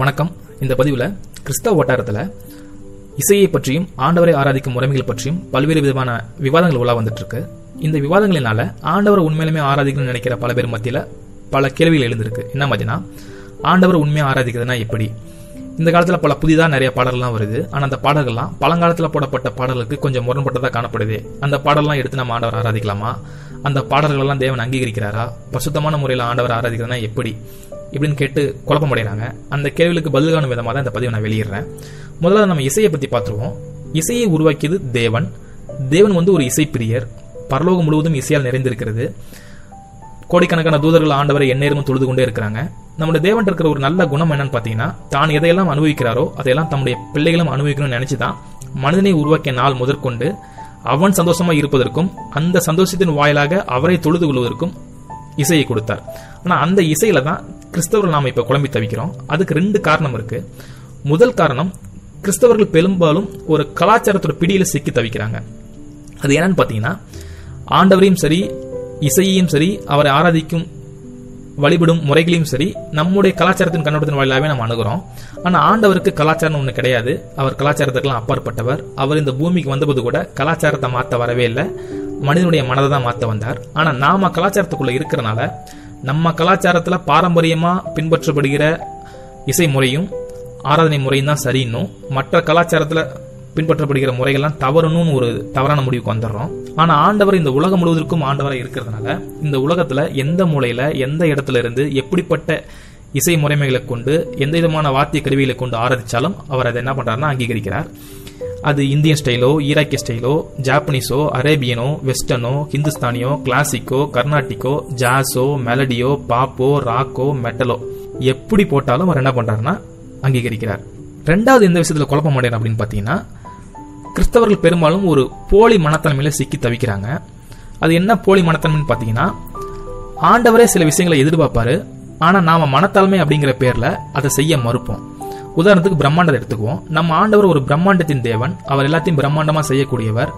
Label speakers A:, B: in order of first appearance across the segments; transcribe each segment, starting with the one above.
A: வணக்கம். இந்த பதிவில் கிறிஸ்தவ வட்டாரத்தில் இசையை பற்றியும் ஆண்டவரை ஆராதிக்கும் முறைமைகள் பற்றியும் பல்வேறு விதமான விவாதங்கள் உலா வந்துட்டு இருக்கு இந்த விவாதங்களினால ஆண்டவரை உண்மையிலுமே ஆராதிக்கணும்னு நினைக்கிற பல பேர் மத்தியில் பல கேள்விகள் எழுந்திருக்கு. என்ன மாதிரினா ஆண்டவரை உண்மையாக ஆராதிக்கிறதுனா எப்படி? இந்த காலத்தில் பல புதிதாக நிறைய பாடல்கள்லாம் வருது. ஆனால் அந்த பாடல்கள்லாம் பழங்காலத்தில் போடப்பட்ட பாடல்களுக்கு கொஞ்சம் முரண்பட்டதாக காணப்படுது. அந்த பாடல்லாம் எடுத்து நம்ம ஆண்டவர் ஆராதிக்கலாமா? அந்த பாடல்களெல்லாம் தேவன் அங்கீகரிக்கிறாரா? பசுத்தமான முறையில் ஆண்டவர் ஆராதிக்கிறதுனா எப்படி? இப்படின்னு கேட்டு குழப்பமடைகிறாங்க அந்த கேள்விகளுக்கு பதில் காணும் விதமாக தான் இந்த பதிவை நான் வெளியிடுறேன். முதல்ல நம்ம இசையை பற்றி பார்த்துருவோம். இசையை உருவாக்கியது தேவன். தேவன் வந்து ஒரு இசைப்பிரியர். பரலோகம் முழுவதும் இசையால் நிறைந்திருக்கிறது. கோடிக்கணக்கான தூதர்கள் ஆண்டவரை எந்நேரமும் தொழுது கொண்டே இருக்கிறாங்க. நம்முடைய தேவன் இருக்கிற ஒரு நல்ல குணம் என்னன்னு பார்த்தீங்கன்னா தான் எதையெல்லாம் அனுபவிக்கிறாரோ அதையெல்லாம் தம்முடைய பிள்ளைகளும் அனுபவிக்கணும்னு நினைச்சு தான் மனிதனை உருவாக்கிய நாள் முதற்கொண்டு அவன் சந்தோஷமா இருப்பதற்கும் அந்த சந்தோஷத்தின் வாயிலாக அவரை தொழுது கொள்வதற்கும் இசையை கொடுத்தார். ஆனா அந்த இசையில தான் கிறிஸ்தவர்கள் நாம் இப்ப குழம்பி தவிக்கிறோம். அதுக்கு ரெண்டு காரணம் இருக்கு. முதல் காரணம் கிறிஸ்தவர்கள் பெரும்பாலும் ஒரு கலாச்சாரத்தோட பிடியில சிக்கி தவிக்கிறாங்க. அது என்னன்னு பாத்தீங்கன்னா ஆண்டவரையும் சரி இசையையும் சரி அவரை ஆராதிக்கும் வழிபடும் முறைகளையும் சரி நம்முடைய கலாச்சாரத்தின் கண்ணோட்டத்தின் வாயிலாகவே நம்ம அணுகிறோம். ஆனா ஆண்டவருக்கு கலாச்சாரம் ஒண்ணு கிடையாது. அவர் கலாச்சாரத்துக்கெல்லாம் அப்பாற்பட்டவர். அவர் இந்த பூமிக்கு வந்தபோது கூட கலாச்சாரத்தை மாற்ற வரவே இல்லை. மனிதனுடைய மனதை தான் மாற்ற வந்தார். ஆனா நாம கலாச்சாரத்துக்குள்ள இருக்கிறனால நம்ம கலாச்சாரத்துல பாரம்பரியமா பின்பற்றப்படுகிற இசை முறையும் ஆராதனை முறையும் தான் சரின்னும் மற்ற கலாச்சாரத்துல பின்பற்றப்படுகிற முறைகள்லாம் தவறணும்னு ஒரு தவறான முடிவுக்கு வந்துடுறோம். ஆனா ஆண்டவர் இந்த உலகம் முழுவதற்கும் ஆண்டவரை இருக்கிறதுனால இந்த உலகத்துல எந்த மூலையில எந்த இடத்துல இருந்து எப்படிப்பட்ட இசை முறைமைகளை கொண்டு எந்த விதமான வாத்திய கருவிகளை கொண்டு ஆராதிச்சாலும் அவர் அதை என்ன பண்றாருன்னா அங்கீகரிக்கிறார். அது இந்தியன் ஸ்டைலோ ஈராக்கிய ஸ்டைலோ ஜாப்பனீஸோ அரேபியனோ வெஸ்டர்னோ ஹிந்துஸ்தானியோ கிளாசிக்கோ கர்நாட்டிக்கோ ஜாஸோ மெலடியோ பாப்போ ராக்கோ மெட்டலோ. எப்படி போட்டாலும் அவர் என்ன பண்றாருன்னா அங்கீகரிக்கிறார். ரெண்டாவது எந்த விஷயத்துல குழப்பம் அடையணும் அப்படின்னு பாத்தீங்கன்னா கிறிஸ்தவர்கள் பெரும்பாலும் ஒரு போலி மனத்தன்மையில சிக்கி தவிக்கிறாங்க. அது என்ன போலி மனத்தன்மைன்னு பாத்தீங்கன்னா ஆண்டவரே சில விஷயங்களை எதிர்பார்ப்பாரு ஆனா நாம மனத்தாழ்மை அப்படிங்கிற பேர்ல அதை செய்ய மறுப்போம். உதாரணத்துக்கு பிரம்மாண்டத்தை எடுத்துக்குவோம். நம்ம ஆண்டவர் ஒரு பிரம்மாண்டத்தின் தேவன். அவர் எல்லாத்தையும் பிரம்மாண்டமா செய்யக்கூடியவர்.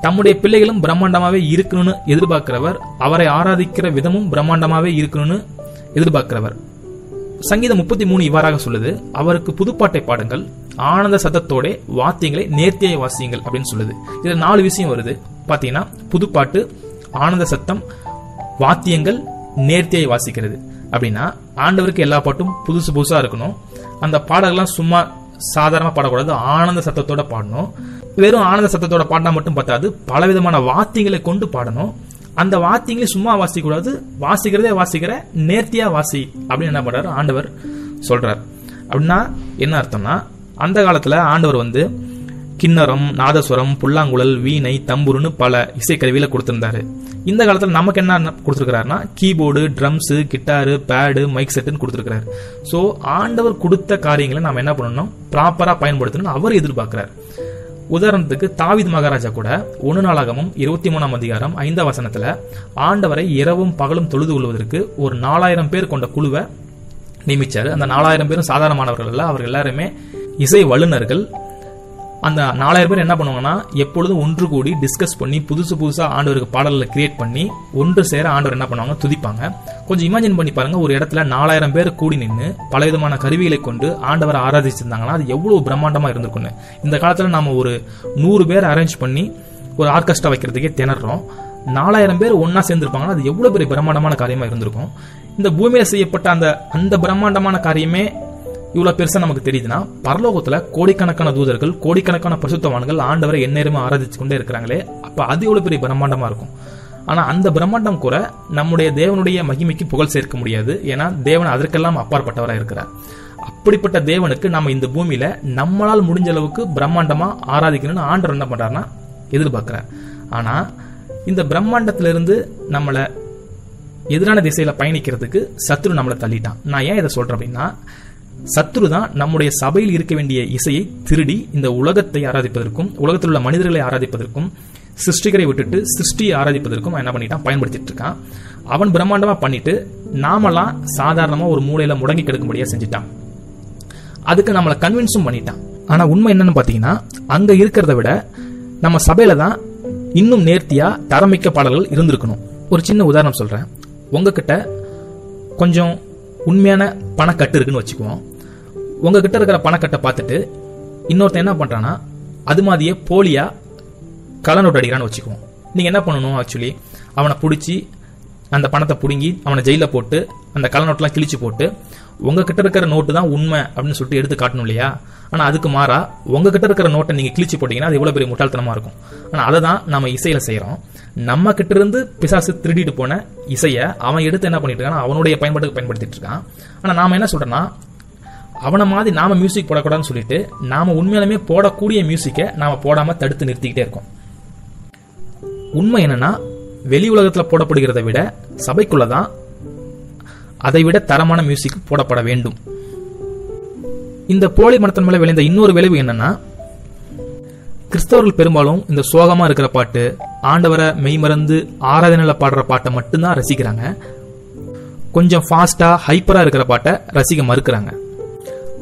A: தம்முடைய பிள்ளைகளும் பிரம்மாண்டமாவே இருக்கணும்னு எதிர்பார்க்கிறவர். அவரை ஆராதிக்கிற விதமும் பிரம்மாண்டமாவே இருக்கணும்னு எதிர்பார்க்கிறவர். சங்கீதம் முப்பத்தி மூணு இவ்வாறாக சொல்லுது. அவருக்கு புதுப்பாட்டை பாடுங்கள். ஆனந்த சத்தத்தோட வாத்தியங்களை நேர்த்தியை வாசியுங்கள் அப்படின்னு சொல்லுது. இதுல நாலு விஷயம் வருது. பாத்தீங்கன்னா புதுப்பாட்டு ஆனந்த சத்தம் வாத்தியங்கள் நேர்த்தியை வாசிக்கிறது. அப்படின்னா ஆண்டவருக்கு எல்லா பாட்டும் புதுசு புதுசா இருக்கணும். அந்த பாடல்கள்லாம் சும்மா சாதாரணமா பாடக்கூடாது ஆனந்த சத்தத்தோட பாடணும். வெறும் ஆனந்த சத்தத்தோட பாடினா மட்டும் பத்தாது பலவிதமான வார்த்தைகளை கொண்டு பாடணும். அந்த வாத்தியங்களை சும்மா வாசிக்க கூடாது வாசிக்கிறதே வாசிக்கிற நேர்த்தியா வாசி அப்படின்னு என்ன பண்றாரு? ஆண்டவர் சொல்றார். அப்படின்னா என்ன அர்த்தம்னா அந்த காலத்துல ஆண்டவர் வந்து கிண்ணறம் நாதஸ்வரம் புல்லாங்குழல் வீணை தம்புருன்னு பல இசைக்கருவியில கொடுத்திருந்தாரு. இந்த காலத்துல நமக்கு என்ன கொடுத்துருக்காருன்னா keyboard drums guitar pad mic செட்டுன்னு கொடுத்துருக்காரு ஸோ ஆண்டவர் கொடுத்த காரியங்களை நாம என்ன பண்ணணும்? ப்ராப்பரா பயன்படுத்தணும்னு அவர் எதிர்பார்க்கிறார். உதாரணத்துக்கு தாவித் மகாராஜா கூட ஒன்னு நாளாகமும் இருபத்தி மூணாம் அதிகாரம் ஐந்தாம் வசனத்துல ஆண்டவரை இரவும் பகலும் தொழுது கொள்வதற்கு ஒரு நாலாயிரம் பேர் கொண்ட குழுவை நியமிச்சாரு. அந்த நாலாயிரம் பேரும் சாதாரணமானவர்கள் அல்ல. அவர்கள் எல்லாருமே இசை வல்லுநர்கள். அந்த நாலாயிரம் பேர் என்ன பண்ணுவாங்கன்னா எப்பொழுதும் ஒன்று கூடி டிஸ்கஸ் பண்ணி புதுசு புதுசாக ஆண்டவருக்கு பாடல்களை கிரியேட் பண்ணி ஒன்று சேர ஆண்டவர் என்ன பண்ணுவாங்க துதிப்பாங்க. கொஞ்சம் இமேஜின் பண்ணி பாருங்க ஒரு இடத்துல நாலாயிரம் பேர் கூடி நின்று பலவிதமான கருவிகளை கொண்டு ஆண்டவரை ஆராதிச்சிருந்தாங்கன்னா அது எவ்வளோ பிரம்மாண்டமாக இருந்திருக்குன்னு இந்த காலத்தில் நம்ம ஒரு நூறு பேர் அரேஞ்ச் பண்ணி ஒரு ஆர்கெஸ்ட்ரா வைக்கிறதுக்கே திணறோம். நாலாயிரம் பேர் ஒன்னா சேர்ந்திருப்பாங்கன்னா அது எவ்வளவு பெரிய பிரம்மாண்டமான காரியமா இருந்திருக்கும். இந்த பூமியில செய்யப்பட்ட அந்த அந்த பிரம்மாண்டமான காரியமே இவ்வளவு பெருசா நமக்கு தெரியுதுன்னா பரலோகத்துல கோடிக்கணக்கான தூதர்கள் கோடிக்கணக்கான பரிசுத்தவான்கள் ஆண்டவரை எந்நேரமும் ஆராதிச்சு கொண்டே இருக்கிறாங்களே அப்ப அது எவ்வளவு பெரிய பிரம்மாண்டமா இருக்கும்? ஆனா அந்த பிரம்மாண்டம் கூட நம்முடைய தேவனுடைய மகிமைக்கு புகழ் சேர்க்க முடியாது. ஏன்னா தேவன் அதற்கெல்லாம் அப்பாற்பட்டவராக இருக்கிறார். அப்படிப்பட்ட தேவனுக்கு நம்ம இந்த பூமியில நம்மளால் முடிஞ்ச அளவுக்கு பிரம்மாண்டமா ஆராதிக்கணும்னு ஆண்டவர் என்ன பண்றாருன்னா எதிர்பார்க்கிறார். ஆனா இந்த பிரம்மாண்டத்திலிருந்து நம்மளை எதிரான திசையில பயணிக்கிறதுக்கு சத்ரு நம்மளை தள்ளிட்டான். நான் ஏன் இதை சொல்றேன் அப்படின்னா சத்ரு தான் நம்முடைய சபையில் இருக்க வேண்டிய இசையை திருடி இந்த உலகத்தை ஆராதிப்பதற்கும் உலகத்தில் உள்ள மனிதர்களை ஆராதிப்பதற்கும் சிருஷ்டிகரை விட்டுட்டு சிருஷ்டியை ஆராதிப்பதற்கும் என்ன பண்ணிட்டான்? பயன்படுத்திட்டு இருக்கான். அவன் பிரம்மாண்டமா பண்ணிட்டு நாமெல்லாம் சாதாரணமா ஒரு மூலையில் முடங்கி கிடக்கும்படியா செஞ்சிட்டான். அதுக்கு நம்மளை கன்வின்ஸும் பண்ணிட்டான். ஆனா உண்மை என்னன்னு பாத்தீங்கன்னா அங்க இருக்கிறத விட நம்ம சபையில தான் இன்னும் நேர்த்தியா தரமிக்க பாடல்கள் இருந்திருக்கணும். ஒரு சின்ன உதாரணம் சொல்றேன். உங்ககிட்ட கொஞ்சம் உண்மையான பணக்கட்டு இருக்குன்னு வச்சுக்குவோம். உங்ககிட்ட இருக்கிற பணக்கட்டை பார்த்துட்டு இன்னொருத்தன் என்ன பண்ணுறான்னா அது மாதிரியே போலியா கள்ள நோட்டு அடிக்கிறான்னு வச்சுக்குவோம். நீங்க என்ன பண்ணணும் ஆக்சுவலி அவனை பிடிச்சி அந்த பணத்தை பிடுங்கி அவனை ஜெயில போட்டு அந்த கள்ள நோட்டெல்லாம் கிழிச்சு போட்டு உங்ககிட்ட இருக்கிற நோட்டு தான் உண்மை அப்படின்னு சொல்லிட்டு எடுத்து காட்டணும் இல்லையா? ஆனா அதுக்கு மாறா உங்ககிட்ட இருக்கிற நோட்டை நீங்க கிழிச்சு போட்டீங்கன்னா அது எவ்வளவு பெரிய முட்டாள்தனமா இருக்கும். ஆனா அதை தான் நம்ம இசையில செய்யறோம். நம்ம கிட்ட இருந்து பிசாசு திருடிட்டு போன இசைய அவன் எடுத்து என்ன பண்ணிட்டு இருக்கான் அவனுடைய பயன்பாட்டுக்கு பயன்படுத்திட்டு இருக்கான். ஆனா நாம என்ன சொல்றோம்னா அவனை மாதிரி நாம மியூசிக் போடக்கூடாதுன்னு சொல்லிட்டு நாம உண்மையாலுமே போடக்கூடிய மியூசிக்கை நாம போடாம தடுத்து நிறுத்திக்கிட்டே இருக்கோம். உண்மை என்னன்னா வெளி உலகத்துல போடப்படுகிறத விட சபைக்குள்ளதான் அதை விட தரமான மியூசிக் போடப்பட வேண்டும். இந்த போலி மனத்தன் மேல விளைந்த இன்னொரு விளைவு என்னன்னா கிறிஸ்தவர்கள் பெரும்பாலும் இந்த சோகமா இருக்கிற பாட்டு ஆண்டவரை மெய்மறந்து ஆராதனையில பாடுற பாட்டை மட்டும்தான் ரசிக்கிறாங்க. கொஞ்சம் ஃபாஸ்டா ஹைப்பரா இருக்கிற பாட்டை ரசிக்க மறுக்கிறாங்க.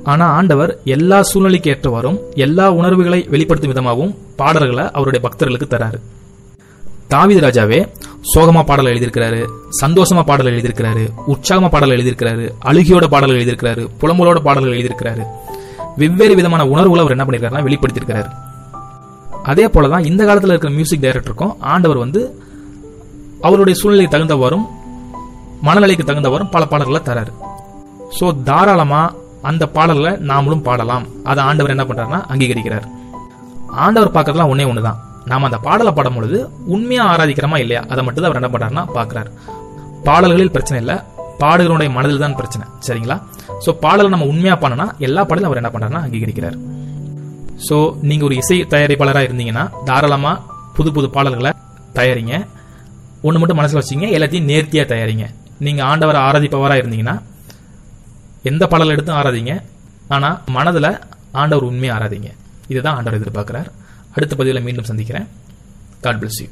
A: ஆனா ஆண்டவர் எல்லா சூழ்நிலைக்கு ஏற்றவாறும் எல்லா உணர்வுகளை வெளிப்படுத்தும் விதமாகவும் பாடல்களை அவருடைய பக்தர்களுக்கு தராரு. தாவித ராஜாவே சோகமா பாடல் எழுதியிருக்கிறாரு சந்தோஷமா பாடல் எழுதியிருக்கிறாரு உற்சாகமா பாடல் எழுதியிருக்கிறாரு அழுகியோட பாடல் எழுதியிருக்கிறாரு புலம்பலோட பாடல்கள் எழுதியிருக்கிறாரு. வெவ்வேறு விதமான உணர்வுகளை அவர் என்ன பண்ணிருக்காருன்னா வெளிப்படுத்தியிருக்கிறாரு. அதே போலதான் இந்த காலத்துல இருக்கிற மியூசிக் டைரக்டருக்கும் ஆண்டவர் வந்து அவருடைய சூழ்நிலைக்கு தகுந்தவாறும் மனநிலைக்கு தகுந்தவாறும் பல பாடல்களை தராரு. சோ தாராளமா அந்த பாடல்களை நாமளும் பாடலாம். அதை ஆண்டவர் என்ன பண்றாருன்னா அங்கீகரிக்கிறார். ஆண்டவர் பார்க்கறதுலாம் ஒன்னே ஒண்ணுதான். நாம அந்த பாடலை பாடும் பொழுது உண்மையா ஆராதிக்கிறோமா இல்லையா அதை மட்டும் தான் அவர் என்ன பண்றாருன்னா பாக்குறாரு பாடல்களில் பிரச்சனை இல்ல பாடுகிறவனுடைய மனதில் தான் பிரச்சனை சரிங்களா? சோ பாடலை நம்ம உண்மையா பண்ணனா எல்லா பாடலும் அவர் என்ன பண்றாருன்னா அங்கீகரிக்கிறார். சோ நீங்க ஒரு இசை தயாரிப்பாளராக இருந்தீங்கன்னா தாராளமா புது புது பாடல்களை தயாரிங்க. ஒன்று மட்டும் மனசில் வச்சுங்க எல்லாத்தையும் நேர்த்தியாக தயாரிங்க. நீங்கள் ஆண்டவரை ஆராதிப்பவராக இருந்தீங்கன்னா எந்த பாடல் எடுத்தும் ஆராதிங்க ஆனா மனதுல ஆண்டவர் உண்மையா ஆராதிங்க இதுதான் ஆண்டவர் எதிர்பார்க்கிறார். அடுத்த பதிவில் மீண்டும் சந்திக்கிறேன். God bless you